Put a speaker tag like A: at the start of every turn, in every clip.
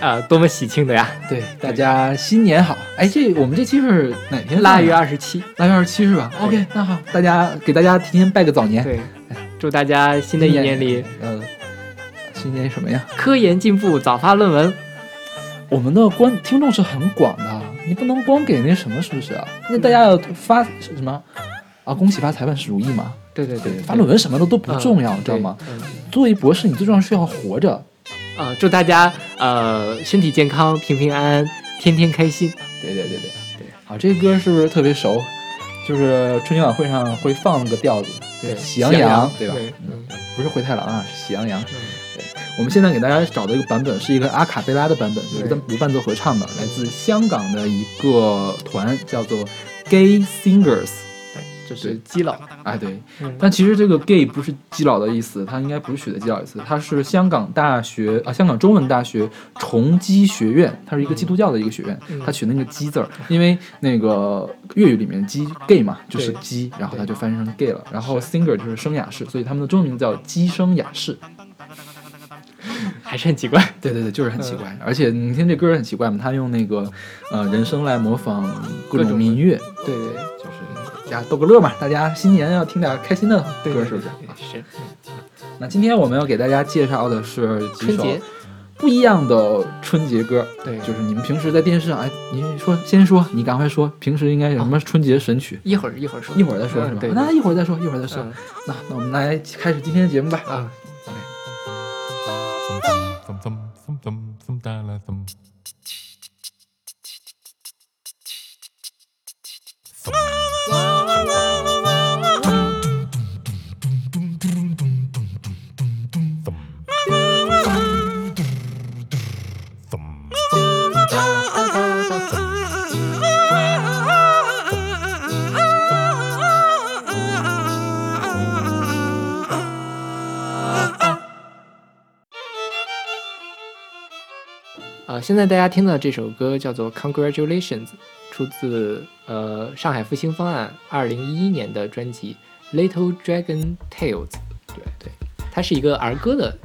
A: 啊，多么喜庆的呀！
B: 对，大家新年好！哎，这我们这期是哪天？
A: 腊月二十七，
B: 腊月二十七是吧？OK，那好，大家给大家提前拜个早年。
A: 对，祝大家新的一年里，
B: 呃，新年什么呀？
A: 科研进步，早发论文。
B: 我们的观听众是很广的，你不能光给那什么，是不是啊？那大家要发什么啊？恭喜发财，万事如意嘛。
A: 对对对，
B: 发论文什么的都不重要，知道吗？作为博士，你最重要是要活着。
A: 啊，祝大家呃身体健康，平平安安，天天开心。
B: 对对对对对，好，这个歌是不是特别熟？就是春节晚会上会放个调子，
A: 对，
B: 喜羊羊，
A: 对
B: 吧？嗯，不是灰太狼啊，是喜羊羊。对，我们现在给大家找的一个版本是一个阿卡贝拉的版本，就是无伴奏合唱的，来自香港的一个团，叫做 Gay Singers。
A: 就是基佬，
B: 哎对，但其实这个 gay 不是基佬的意思，它应该不是取的基佬意思，它是香港大学啊，香港中文大学崇基学院，它是一个基督教的一个学院，它取那个基字儿，因为那个粤语里面基 gay 嘛，就是基，然后它就翻译成 gay 了，然后 singer 就是声雅士，所以他们的中文名字叫基声雅士。
A: 还是很奇怪，
B: 对对对，就是很奇怪。而且你听这歌很奇怪嘛，他用那个呃人声来模仿各种民乐，
A: 对对，
B: 就是大家逗个乐嘛。大家新年要听点开心的歌，是不是？
A: 是。
B: 那今天我们要给大家介绍的是
A: 几首
B: 不一样的春节歌，
A: 对，
B: 就是你们平时在电视上，哎，你说先说，你赶快说，平时应该有什么春节神曲？
A: 一会儿一会儿说，
B: 一会儿再说，是吧？那一会儿再说，一会儿再说。那那我们来开始今天的节目吧。
A: 啊。现在大家听到这首歌叫做《Congratulations》，出自呃上海复兴方案二零一一年的专辑《Little Dragon Tales》。对对，它是一个儿歌的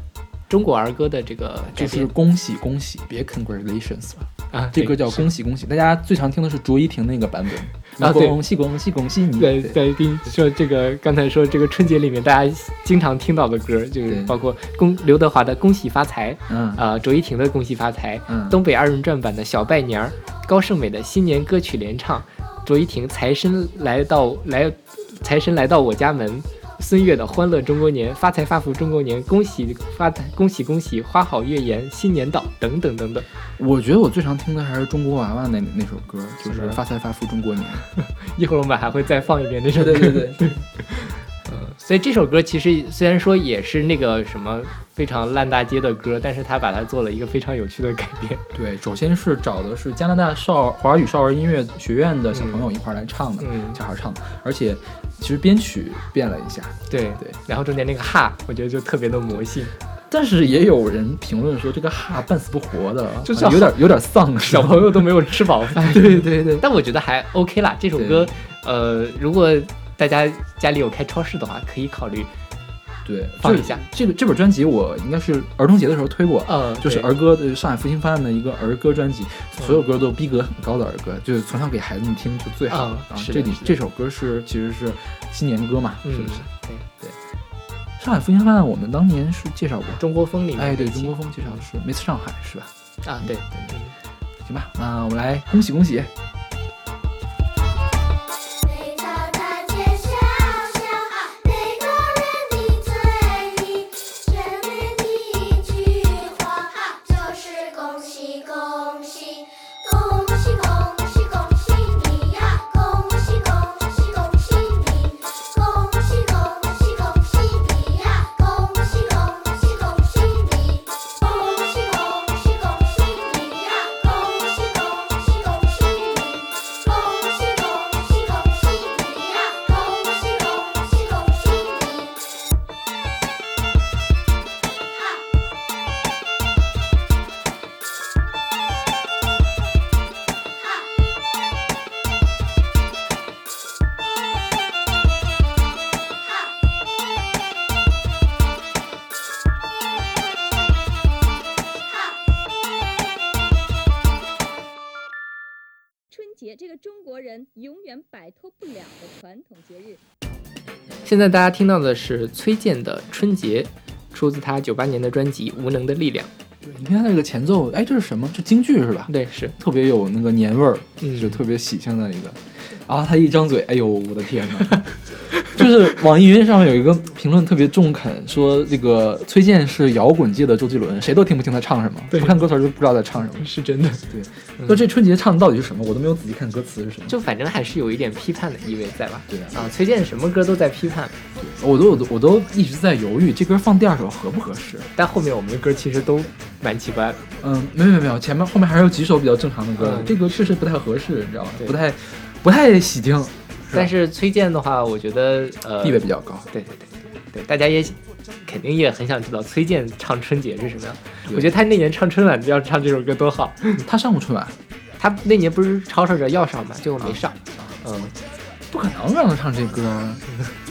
A: 中国儿歌的这个，
B: 就是恭喜恭喜，别 Congratulations 了。
A: 啊，
B: 这歌叫恭喜恭喜，大家最常听的是卓依婷那个版本。啊，恭喜恭喜恭喜你！
A: 对对，跟说这个刚才说这个春节里面大家经常听到的歌，就是包括恭刘德华的《恭喜发财》，
B: 嗯
A: 啊，卓依婷的《恭喜发财》，嗯，东北二人转版的小拜年儿，高胜美的新年歌曲联唱，卓依婷财神来到来，财神来到我家门。孙悦的《欢乐中国年》，发财发福中国年，恭喜发财，恭喜恭喜，花好月圆，新年到，等等等等。
B: 我觉得我最常听的还是中国娃娃那那首歌，就是《发财发福中国年》。
A: 一会儿我们还会再放一遍那首歌。
B: 对对对对。
A: 嗯，所以这首歌其实虽然说也是那个什么非常烂大街的歌，但是他把它做了一个非常有趣的改编。
B: 对，首先是找的是加拿大少华语少儿音乐学院的小朋友一块来唱的，
A: 嗯，
B: 小孩唱的，而且。其实编曲变了一下，
A: 对
B: 对，
A: 然后中间那个哈，我觉得就特别的魔性。
B: 但是也有人评论说这个哈半死不活的，
A: 就是
B: 有点有点丧，
A: 小朋友都没有吃饱饭。
B: 对对对，
A: 但我觉得还 OK 啦。这首歌，呃，如果大家家里有开超市的话，可以考虑。
B: 对，
A: 放一下
B: 这个这本专辑，我应该是儿童节的时候推过，
A: 嗯，
B: 就是儿歌的上海复兴方案的一个儿歌专辑，所有歌都逼格很高的儿歌，就是从小给孩子们听就最好。
A: 啊，
B: 这里这首歌是其实是新年歌嘛，是不是？
A: 对
B: 对。上海复兴方案，我们当年是介绍过
A: 中国风里面，
B: 哎，对中国风介绍的是 Miss 上海是吧？
A: 啊，对对对，
B: 行吧，那我们来恭喜恭喜。
A: 现在大家听到的是崔健的《春节》，出自他九八年的专辑《无能的力量》。
B: 你看他这个前奏，哎，这是什么？这京剧是吧？
A: 对，是
B: 特别有那个年味儿，
A: 嗯
B: 就特别喜庆的一个。然后他一张嘴，哎呦，我的天哪！就是网易云上面有一个评论特别中肯，说这个崔健是摇滚界的周杰伦，谁都听不清他唱什么，不看歌词就不知道在唱什么。
A: 是真的，
B: 对，那这春节唱的到底是什么？我都没有仔细看歌词是什么。
A: 就反正还是有一点批判的意味在吧？
B: 对啊，
A: 啊，崔健什么歌都在批判，
B: 我都我都我都一直在犹豫，这歌放第二首合不合适？
A: 但后面我们的歌其实都蛮奇怪的。
B: 嗯，没有没有没有，前面后面还是有几首比较正常的歌，
A: 嗯
B: 这个确实不太合适，你知道吗？不太不太喜听，
A: 但是崔健的话，我觉得呃
B: 地位比较高。
A: 对对对对，大家也肯定也很想知道崔健唱春节是什么样。我觉得他那年唱春晚要唱这首歌多好。
B: 他上过春晚，
A: 他那年不是吵吵着要上嘛，结果没上。嗯，
B: 不可能让他唱这歌，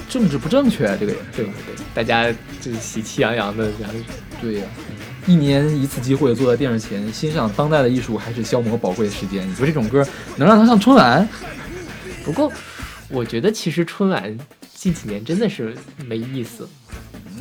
B: 政治不正确，这个也
A: 对对对，大家就是喜气洋洋的，然后
B: 对呀、一年一次机会坐在电视前欣赏当代的艺术，还是消磨宝贵的时间。你说这种歌能让他上春晚？
A: 不过我觉得其实春晚近几年真的是没意思。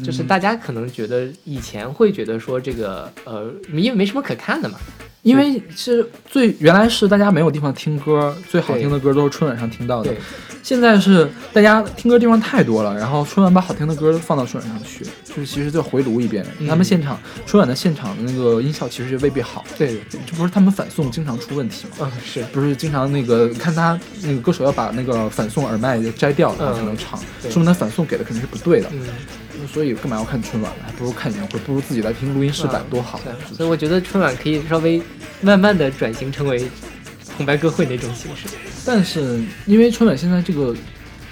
A: 就是大家可能觉得以前会觉得说这个呃，因为没什么可看的嘛，
B: 因为是最原来是大家没有地方听歌，最好听的歌都是春晚上听到的
A: 对。
B: 现在是大家听歌地方太多了，然后春晚把好听的歌放到春晚上去，就是其实就回炉一遍。
A: 嗯
B: 他们现场春晚的现场的那个音效其实未必好，
A: 对
B: 这不是他们反送经常出问题吗？
A: 嗯是，
B: 不是经常那个看他那个歌手要把那个反送耳麦摘掉，然后才能唱，
A: 对
B: 说明他反送给的肯定是不对的。
A: 嗯，
B: 所以干嘛要看春晚呢？还不如看演唱会，不如自己来听录音室版多好。
A: 对所以我觉得春晚可以稍微慢慢的转型成为红白歌会那种形式。
B: 但是因为春晚现在这个，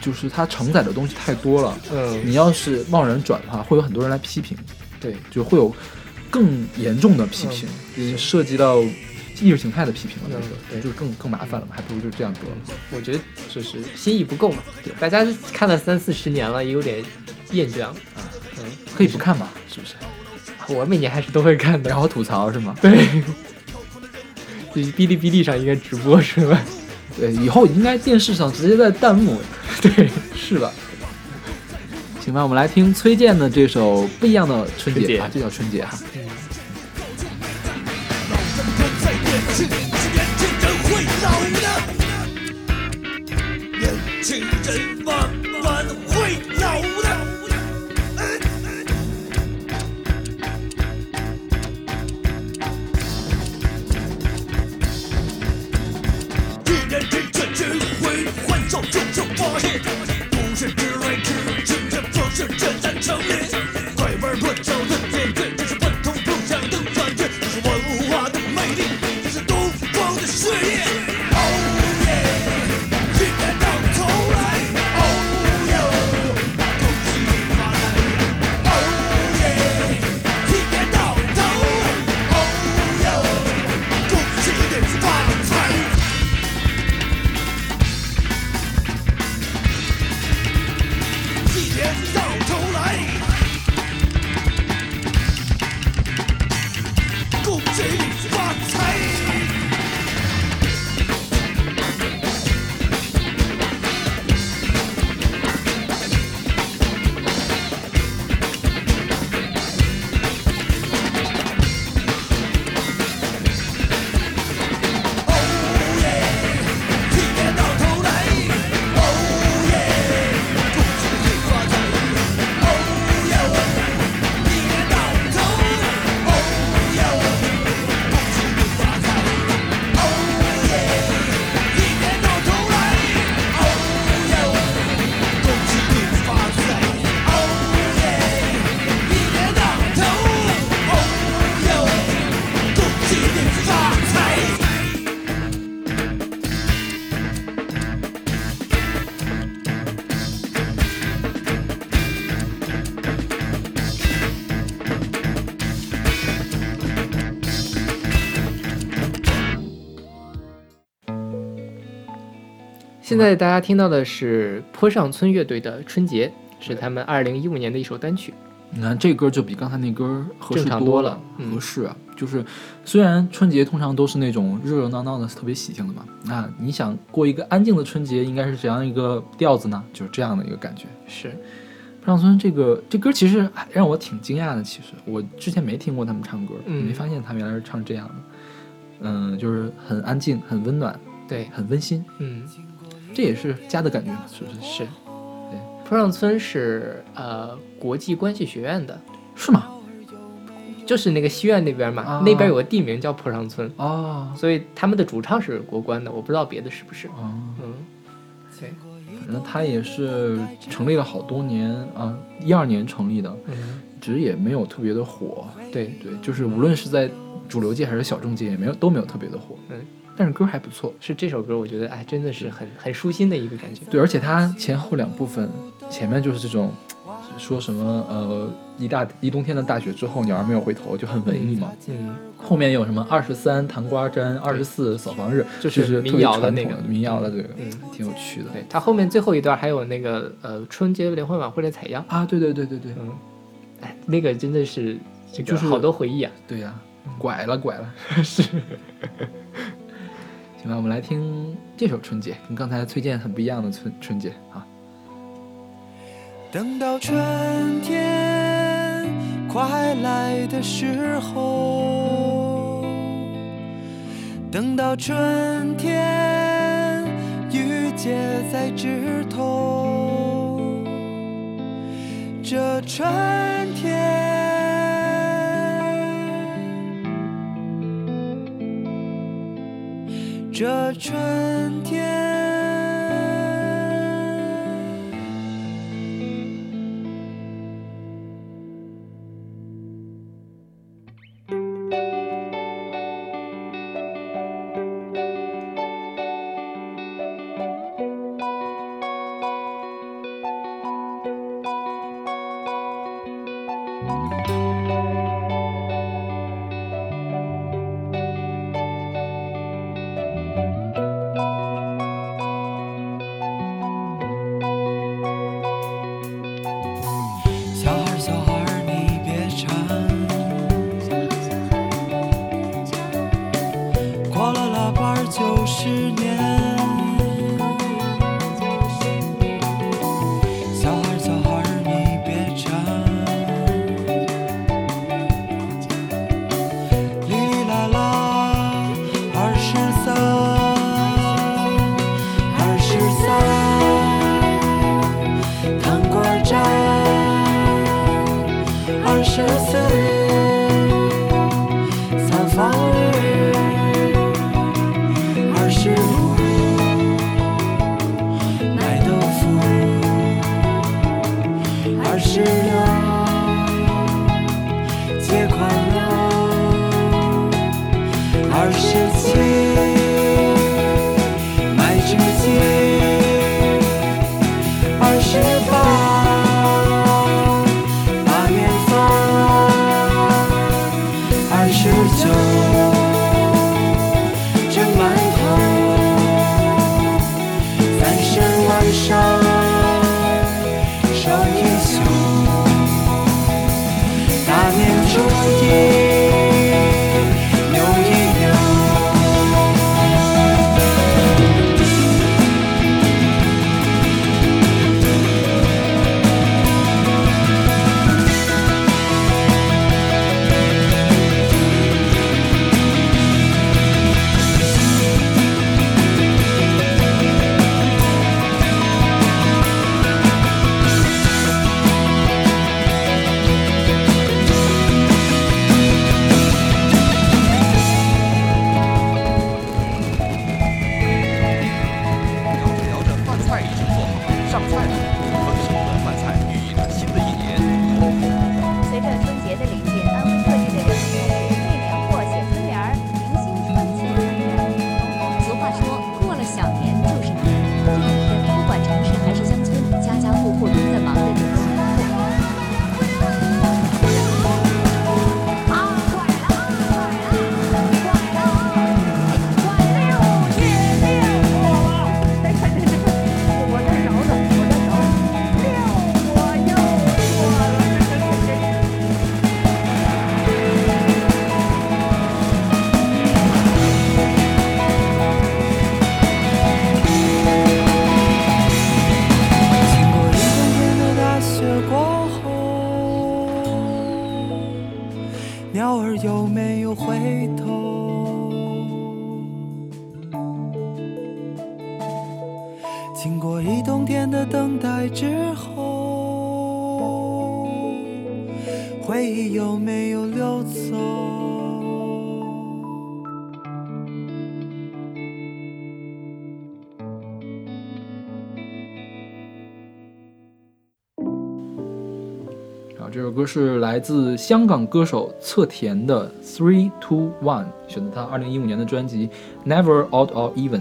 B: 就是它承载的东西太多了，
A: 嗯，
B: 你要是贸然转的话，会有很多人来批评，
A: 对，
B: 就会有更严重的批评，也涉及到意识形态的批评了，那
A: 嗯
B: 个
A: 对
B: 就更更麻烦了嘛，还不如就这样得了。
A: 我觉得就是心意不够嘛，对，大家看了三四十年了，也有点厌倦了啊。嗯，
B: 可以不看嘛，是不是？
A: 我每年还是都会看的。
B: 然后吐槽是吗？
A: 对，就是哔哩哔哩上应该直播是吧？
B: 对，以后应该电视上直接在弹幕，
A: 对，
B: 是吧？行吧，我们来听崔健的这首《不一样的春节啊，就叫春节哈。
C: 在年轻，是年轻人会不是直来直去，这不是这在城里，
A: 现在大家听到的是坡上村乐队的《春节》，是他们二零一五年的一首单曲。
B: 你看这歌就比刚才那歌合适
A: 正常
B: 多了合适啊。就是虽然春节通常都是那种热热闹闹的，特别喜庆的嘛，那你想过一个安静的春节，应该是怎样一个调子呢？就是这样的一个感觉。
A: 是，
B: 坡上村这个这歌其实让我挺惊讶的，其实我之前没听过他们唱歌，
A: 嗯
B: 没发现他们原来是唱这样的。嗯，就是很安静、很温暖、
A: 对，
B: 很温馨，
A: 嗯，
B: 这也是家的感觉嘛，是不是？
A: 是。对，坡上村是呃国际关系学院的，
B: 是吗？
A: 就是那个西苑那边嘛，
B: 啊
A: 那边有个地名叫坡上村，
B: 哦
A: 所以他们的主唱是国关的，我不知道别的是不是。
B: 哦，
A: 嗯，对，
B: 反正他也是成立了好多年啊，一二年成立的，
A: 嗯，
B: 只是也没有特别的火。
A: 对，
B: 对，就是无论是在主流界还是小众界，也没有都没有特别的火。
A: 嗯，
B: 但是歌还不错。
A: 是这首歌，我觉得哎，真的是很很舒心的一个感觉。
B: 对，而且它前后两部分，前面就是这种说什么呃一大一冬天的大雪之后，鸟儿没有回头，就很文艺嘛。
A: 嗯，
B: 后面有什么二十三糖瓜粘，二十四扫房日，
A: 就
B: 就是是
A: 民谣的那个
B: 统民谣的这个，
A: 嗯
B: 挺有趣的。
A: 对，它后面最后一段还有那个呃春节联欢晚会的采样，
B: 啊，对对对对对
A: 嗯，哎，那个真的是
B: 就是
A: 好多回忆啊。
B: 对呀、拐了拐了，是。行吧，我们来听这首《春节》，跟刚才崔健很不一样的春春节啊。
D: 等到春天快来的时候，等到春天雨结在枝头，这春天。这春天。二
E: 鸟儿有没有回头？经过一冬天的等待之后，回忆有没有溜走？
B: 歌是来自香港歌手侧田的《Three Two One》，选择他二零一五年的专辑《Never Odd or Even》。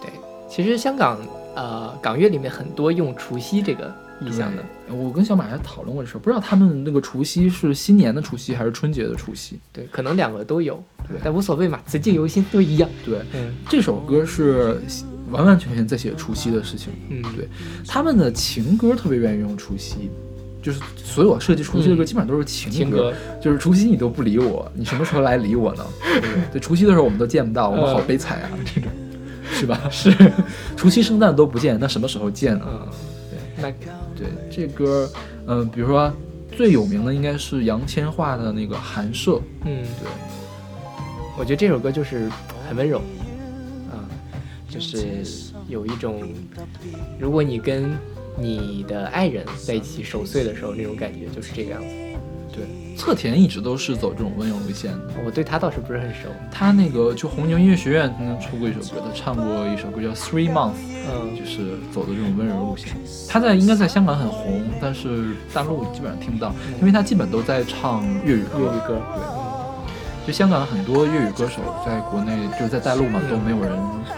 A: 对，其实香港呃港乐里面很多用除夕这个意象的，
B: 我跟小马还讨论过这事儿，不知道他们那个除夕是新年的除夕还是春节的除夕？
A: 对，可能两个都有，
B: 对
A: 但无所谓嘛，此境由心都一样。
B: 对，
A: 嗯
B: 这首歌是完完全全在写除夕的事情。
A: 嗯，
B: 对他们的情歌特别愿意用除夕，就是所有设计除夕的歌
A: 嗯
B: 基本上都是情
A: 情歌，
B: 就是除夕你都不理我，你什么时候来理我呢？对对对，除夕的时候我们都见不到，我们好悲惨啊，这种是吧？是，除夕圣诞都不见，那什么时候见呢？
A: 嗯，对，那
B: 对这歌，嗯、比如说最有名的应该是杨千嬅的那个《寒舍》，
A: 嗯，
B: 对，
A: 我觉得这首歌就是很温柔，啊、就是有一种，如果你跟你的爱人在一起守岁的时候那种感觉，就是这个样子。
B: 对，侧田一直都是走这种温柔路线的。
A: 我对他倒是不是很熟，
B: 他那个就红牛音乐学院曾经出过一首歌，他唱过一首歌叫《Three Months》，
A: 嗯
B: 就是走的这种温柔路线。他在应该在香港很红，但是大陆基本上听不到，因为他基本都在唱粤语歌。
A: 粤语歌，对
B: 就香港很多粤语歌手在国内就是在大陆嘛
A: 嗯
B: 都没有人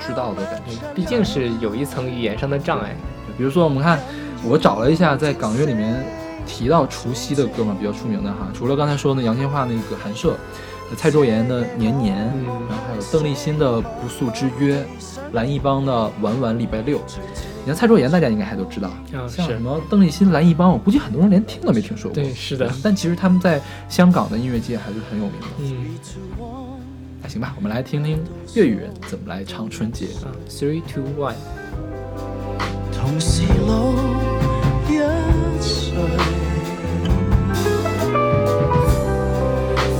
B: 知道的感觉。
A: 嗯，毕竟是有一层语言上的障碍。
B: 比如说我们看，我找了一下在港乐里面提到除夕的歌嘛，比较出名的哈，除了刚才说的杨千嬅那个《寒舍》，蔡卓妍的《年年》，
A: 嗯
B: 然后还有邓丽欣的《不速之约》，蓝奕邦的《晚晚礼拜六》。你看蔡卓妍，大家应该还都知道，像什么邓丽欣、蓝奕邦，我估计很多人连听都没听说过。
A: 对，是的，
B: 但其实他们在香港的音乐界还是很有名的。
A: 嗯
B: 那行吧，我们来听听粤语人怎么来唱春节。
A: 啊，three two one，
E: 同是老一岁。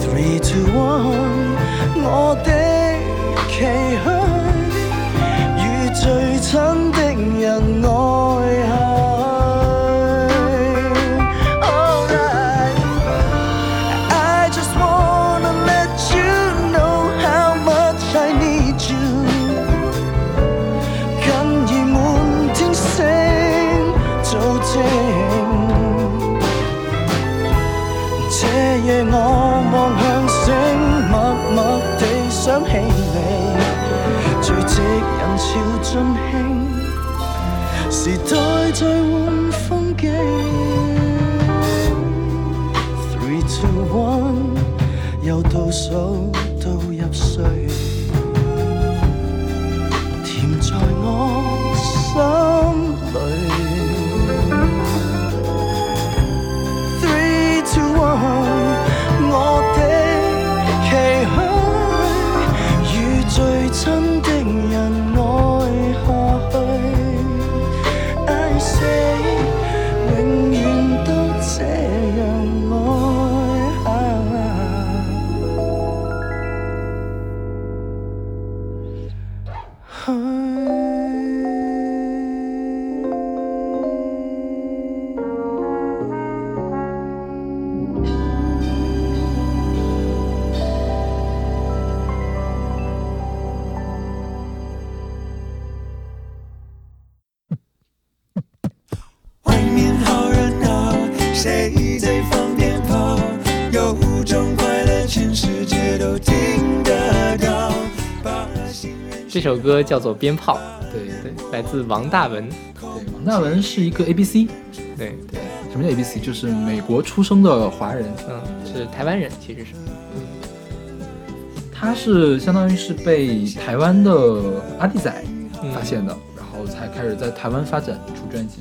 E: Three to one，我的期許，與最亲的人爱。又倒数到入睡。甜在我
A: 首歌叫做《鞭炮》，
B: 对。
A: 对，来自王大文，
B: 对，王大文是一个 A B C，
A: 对，
B: 对，什么叫 A B C？就是美国出生的华人，
A: 嗯，是台湾人，其实是，
B: 他是相当于是被台湾的阿弟仔
A: 嗯
B: 发现的，然后才开始在台湾发展出专辑。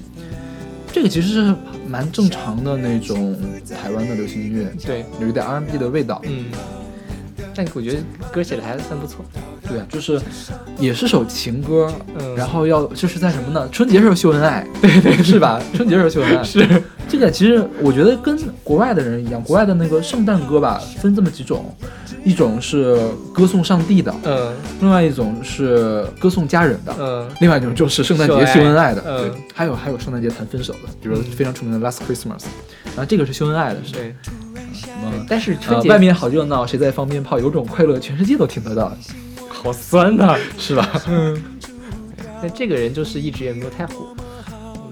B: 这个其实是蛮正常的那种台湾的流行音乐，
A: 对，
B: 有一点 R&B 的味道。
A: 嗯，但我觉得歌写的还算不错，
B: 对啊，就是也是首情歌，
A: 嗯。
B: 然后要就是在什么呢？春节时候秀恩爱，对对，是吧？春节时候秀恩爱。是。这个，其实我觉得跟国外的人一样，国外的那个圣诞歌吧，分这么几种，一种是歌颂上帝的，
A: 嗯
B: 另外一种是歌颂家人的，
A: 嗯。
B: 另外一种就是圣诞节
A: 秀
B: 恩爱的，
A: 嗯。
B: 对，还有还有圣诞节谈分手的，比如说非常出名的 Last Christmas，然后这个是秀恩爱的，是
A: 对，
B: 什么？
A: 但是春节
B: 呃外面好热闹，谁在放鞭炮，有种快乐，全世界都听得到，
A: 好酸呐、
B: 是吧？
A: 嗯 那这个人就是一直也没有太火，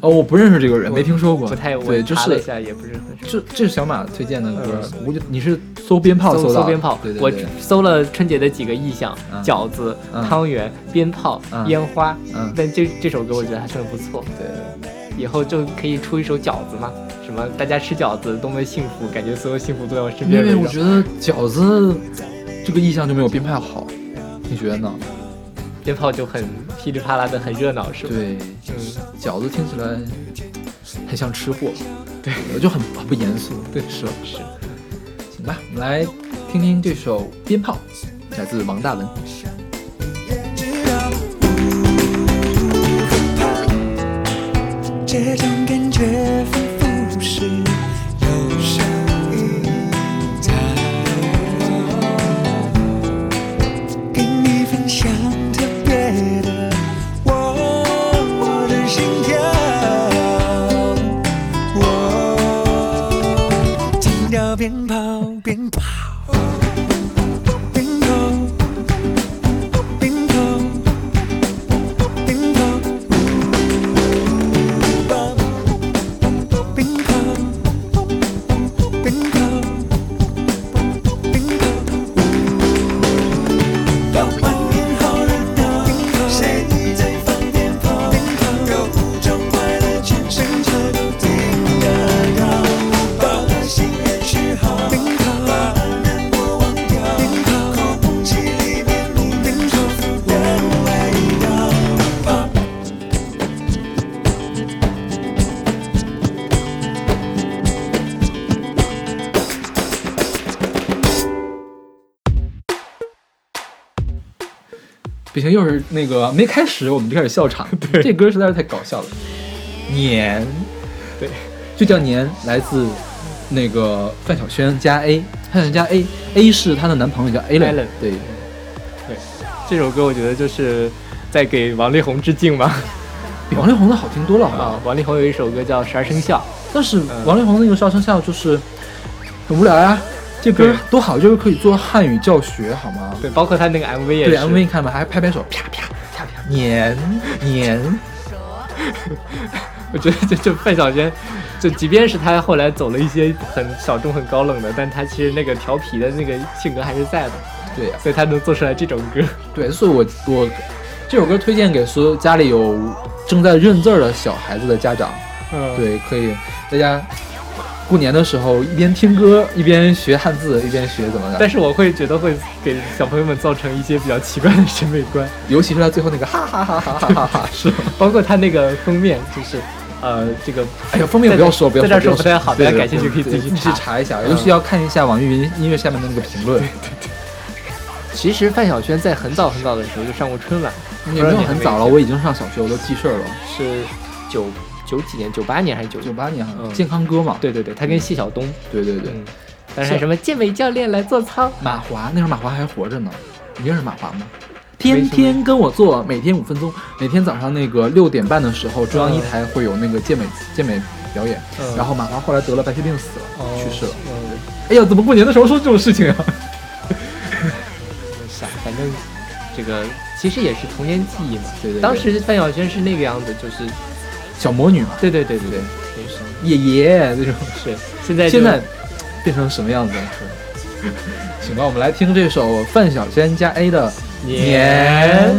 B: 哦，我不认识这个人，没听说过。
A: 不太我
B: 对，就是
A: 查了一下也不是很熟。
B: 这这是小马推荐的歌，我就你是搜鞭炮
A: 搜
B: 到的
A: 搜鞭炮，我
B: 对对我，
A: 搜了春节的几个意象：
B: 嗯
A: 饺子、
B: 嗯
A: 汤圆、鞭炮、
B: 嗯
A: 烟花。
B: 嗯
A: 但这这首歌我觉得还真的不错，
B: 对，
A: 以后就可以出一首饺子嘛，什么大家吃饺子多么幸福，感觉所有幸福都在我身边因为。
B: 我觉得饺子这个意象就没有鞭炮好，你觉得呢？
A: 鞭炮就很噼里啪啦的，很热闹，是吧？
B: 对，
A: 嗯，
B: 饺子听起来很像吃货，对，我就很很不严肃，对，是吧？
A: 是。
B: 行吧，我们来听听这首《鞭炮》，来自王大文。
D: 知道，这种感觉仿佛是
B: 又是那个没开始我们就开始笑场，对，这歌实在是太搞笑了。年，
A: 对，
B: 就叫年，来自那个范晓萱加 A，范晓萱加 A，A 是她的男朋友叫 Alan，Alan
A: 对，
B: 对
A: 这首歌我觉得就是在给王力宏致敬吧。
B: 比王力宏的好听多了？
A: 啊，王力宏有一首歌叫《十二生肖
B: 但是王力宏的那个《十二生肖》就是很无聊呀，这歌多好，就是可以做汉语教学，好吗？》，
A: 对，包括他那个 MV 也是。
B: 对 MV 你看吧，还拍拍手，啪啪啪啪，年年，
A: 我觉得这这范晓萱，就即便是她后来走了一些很小众、很高冷的，但她其实那个调皮的那个性格还是在的，
B: 对呀、
A: 所以她能做出来这种歌。
B: 对，所以我我这首歌推荐给所有家里有正在认字儿的小孩子的家长，
A: 嗯，
B: 对，可以大家过年的时候一边听歌一边学汉字，一边学怎么的，
A: 但是我会觉得会给小朋友们造成一些比较奇怪的审美观，
B: 尤其是他最后那个哈哈哈哈哈哈哈，是，
A: 包括他那个封面，就是呃，这个
B: 哎呀，封面不要说，不要
A: 在这
B: 说。
A: 说不太好，大家感兴趣可以自己去查。
B: 一下，
A: 嗯
B: 尤其要看一下网易云音乐下面的那个评论，对对对
A: 其实范晓萱在很早很早的时候就上过春晚，
B: 也没有很早了，我已经上小学，我都记事儿了，
A: 是九九几年，九八年还是九
B: 九？八年好像
A: 嗯
B: 健康哥嘛，
A: 对对对，他跟谢晓东，
B: 对对对，
A: 嗯，但是还什么健美教练来做操，
B: 马华那时候马华还活着呢，你认识马华吗？天天跟我做，每天五分钟，每天早上那个六点半的时候，中央一台会有那个健美健美表演。
A: 嗯
B: 然后马华后来得了白血病死了，
A: 哦
B: 去世了。
A: 嗯，
B: 哎呀，怎么过年的时候说这种事情啊？
A: 傻，反正这个其实也是童年记忆嘛。
B: 对对对
A: 当时范晓萱是那个样子，就是
B: 小魔女嘛，
A: 对对对对
B: 对爷爷这种。
A: 是现在
B: 现在变成什么样子。行吧，我们来听这首范晓萱加 A 的《年》。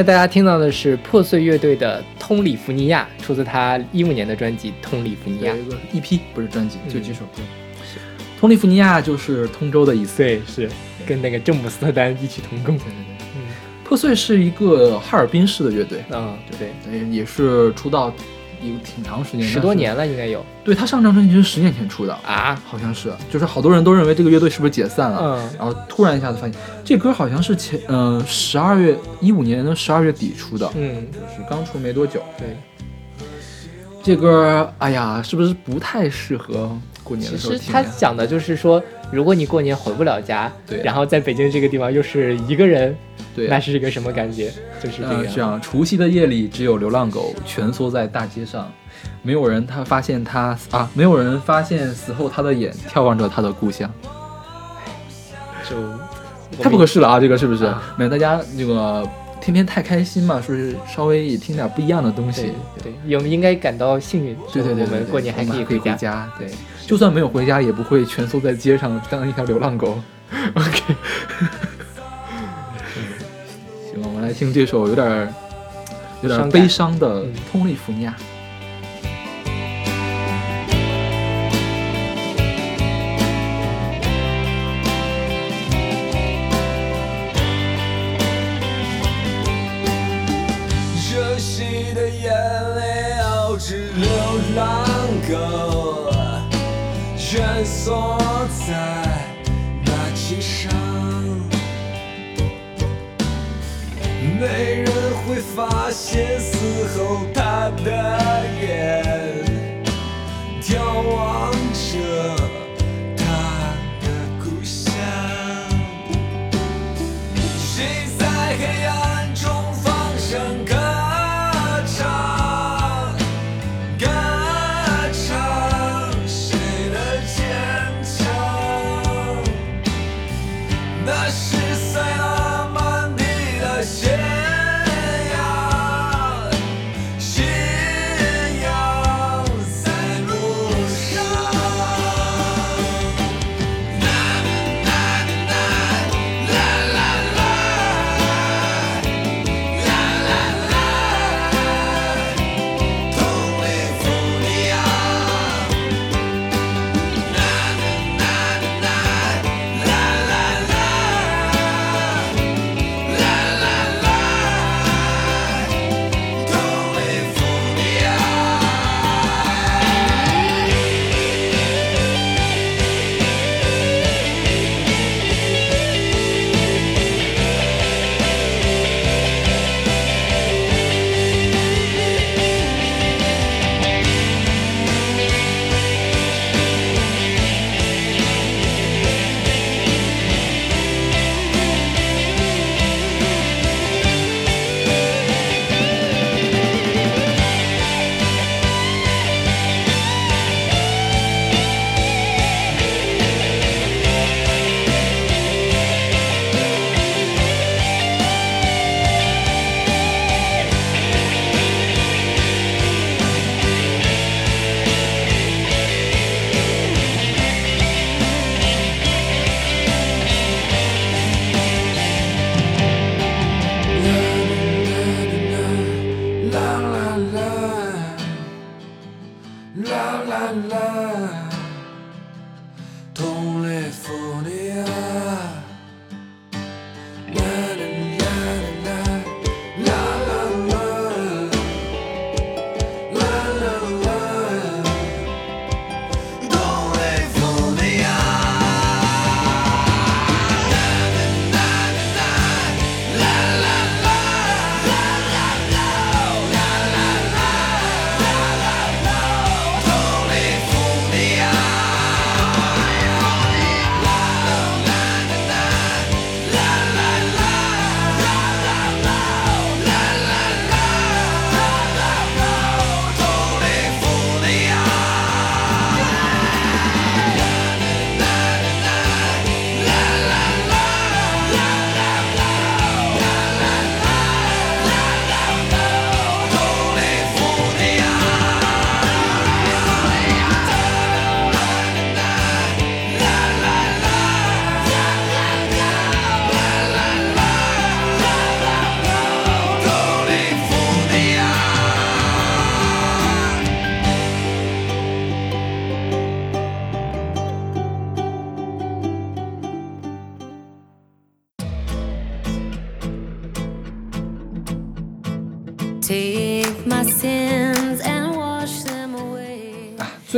A: 在大家听到的是破碎乐队的《通里弗尼亚》，出自他一五年的专辑《通里弗尼亚
B: EP 不是专辑，就
A: 嗯
B: 几首歌。通里福尼亚就是通州的意思。
A: 对，是跟那个詹姆斯特丹异曲同工。
B: 对对对，破碎是一个哈尔滨市的乐队，
A: 嗯，对，
B: 对，也是出道有挺长时间，
A: 十多年了应该有
B: 对他上张专辑是十年前出的，
A: 啊。
B: 好像是，就是好多人都认为这个乐队是不是解散了，
A: 嗯
B: 然后突然一下子发现这歌好像是前嗯十二月一五年的十二月底出的，
A: 嗯，
B: 就是刚出没多久。
A: 对。
B: 这歌，哎呀，是不是不太适合过年
A: 其
B: 的时候
A: 实他
B: 听呀？
A: 讲的就是说，如果你过年回不了家，
B: 对
A: 然后在北京这个地方又是一个人，
B: 对
A: 那是一个什么感觉？就是这样。
B: 这样，除夕的夜里，只有流浪狗蜷缩在大街上，没有人他发现他啊，没有人发现死后他的眼眺望着他的故乡，
A: 就
B: 太不合适了啊！这个是不是
A: 啊？
B: 没有，大家那个天天太开心嘛，是不是稍微也听点不一样的东西
A: 对？对，我们应该感到幸运。
B: 对对对，对
A: 我们过年还可以
B: 回
A: 家。
B: 家。对，就算没有回家，也不会蜷缩在街上当一条流浪狗。OK，来听这首有点儿有点悲伤的《
A: 嗯
B: 通利福尼亚》。
F: 这发现死啦啦啦，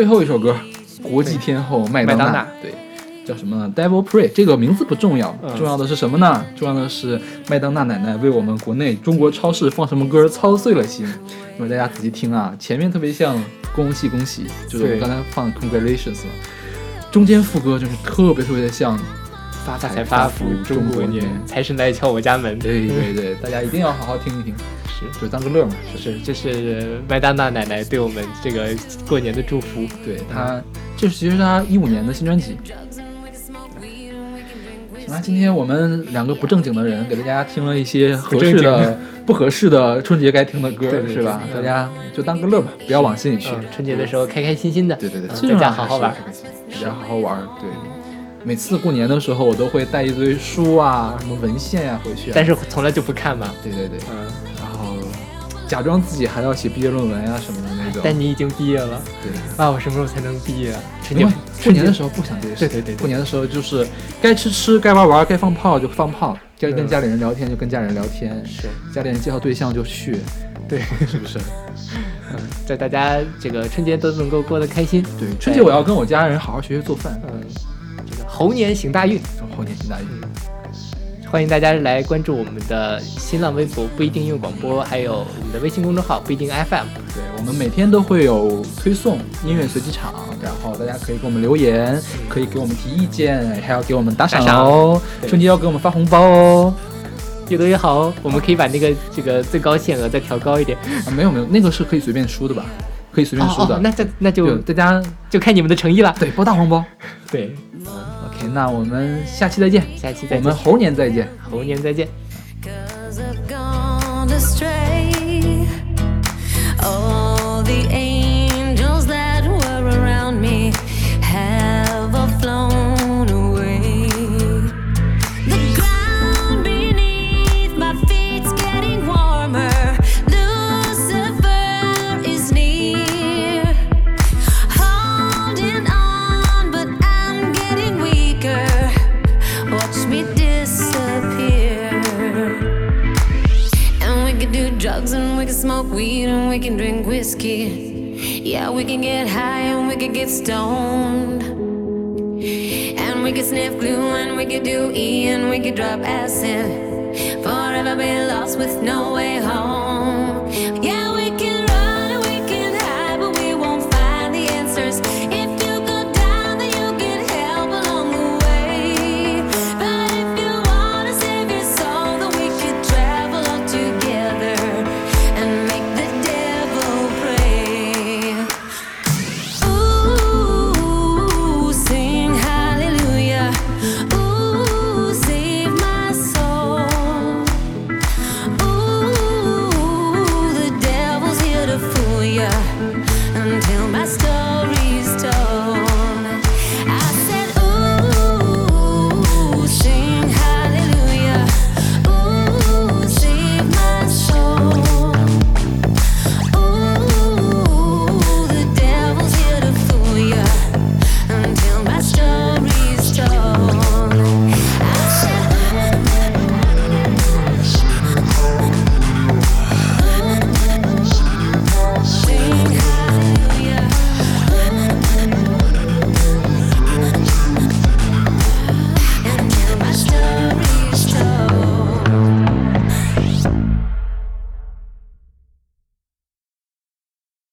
B: 最后一首歌，国际天后麦当
A: 娜
B: 对，叫什么呢？Devil Pray，这个名字不重要，
A: 嗯
B: 重要的是什么呢？重要的是麦当娜奶奶为我们国内中国超市放什么歌操碎了心。因为大家仔细听啊，前面特别像恭喜恭喜，就是我们刚才放的 Congratulations 嘛，中间副歌就是特别特别的像
A: 发财发福中国年，财神来敲我家门。
B: 对对对，大家一定要好好听一听，
A: 是
B: 就当个乐嘛，是
A: 是，这是麦当娜奶奶对我们这个过年的祝福。
B: 对她，这是其实是他一五年的新专辑。行了，今天我们两个不正经的人给大家听了一些合适的、不 合适的春节该听的歌，是吧？大家就当个乐吧，不要往心里去。
A: 嗯，春节的时候开开心心的，
B: 对对对，
A: 嗯在家好好玩
B: 还。是好好玩。对，每次过年的时候，我都会带一堆书啊、什么文献呀、回去啊。
A: 但是从来就不看嘛。
B: 对对对，
A: 嗯，
B: 然后假装自己还要写毕业论文啊、什么的那种。
A: 但你已经毕业了
B: 对。
A: 啊！我什么时候才能毕业啊？春节
B: 过年的时候不想这些事，
A: 对对对对
B: 过年的时候就是该吃吃，该玩玩，该放炮就放炮，该跟
A: 嗯
B: 家里人聊天就跟家里人聊天，
A: 是
B: 家里人介绍对象就去，
A: 对，
B: 是不是？
A: 嗯，在大家这个春节都能够过得开心。
B: 对，春节我要跟我家人好好学学做饭，
A: 嗯，这个猴年行大运。
B: 猴年行大运。
A: 欢迎大家来关注我们的新浪微博不一定用广播，还有我们的微信公众号不一定 FM。
B: 对，我们每天都会有推送音乐随机场，然后大家可以给我们留言，可以给我们提意见，还要给我们打赏哦。
A: 对
B: 春节要给我们发红包哦。
A: 越多越好哦，我们可以把那个这个最高限额再调高一点。
B: 啊，没有没有，那个是可以随便输的吧？可以随便输的。
A: 哦哦，那这那就
B: 对大家
A: 就看你们的诚意了。
B: 对包大红包。
A: 对，
B: OK，那我们下期再见，
A: 下期再见
B: 我们，猴年再见。
A: 猴年再见。
G: Cause I've gone astray. All the can drink whiskey. Yeah, we can get high and we can get stoned. And we can sniff glue and we can do E and we can drop acid. Forever be lost with no way home.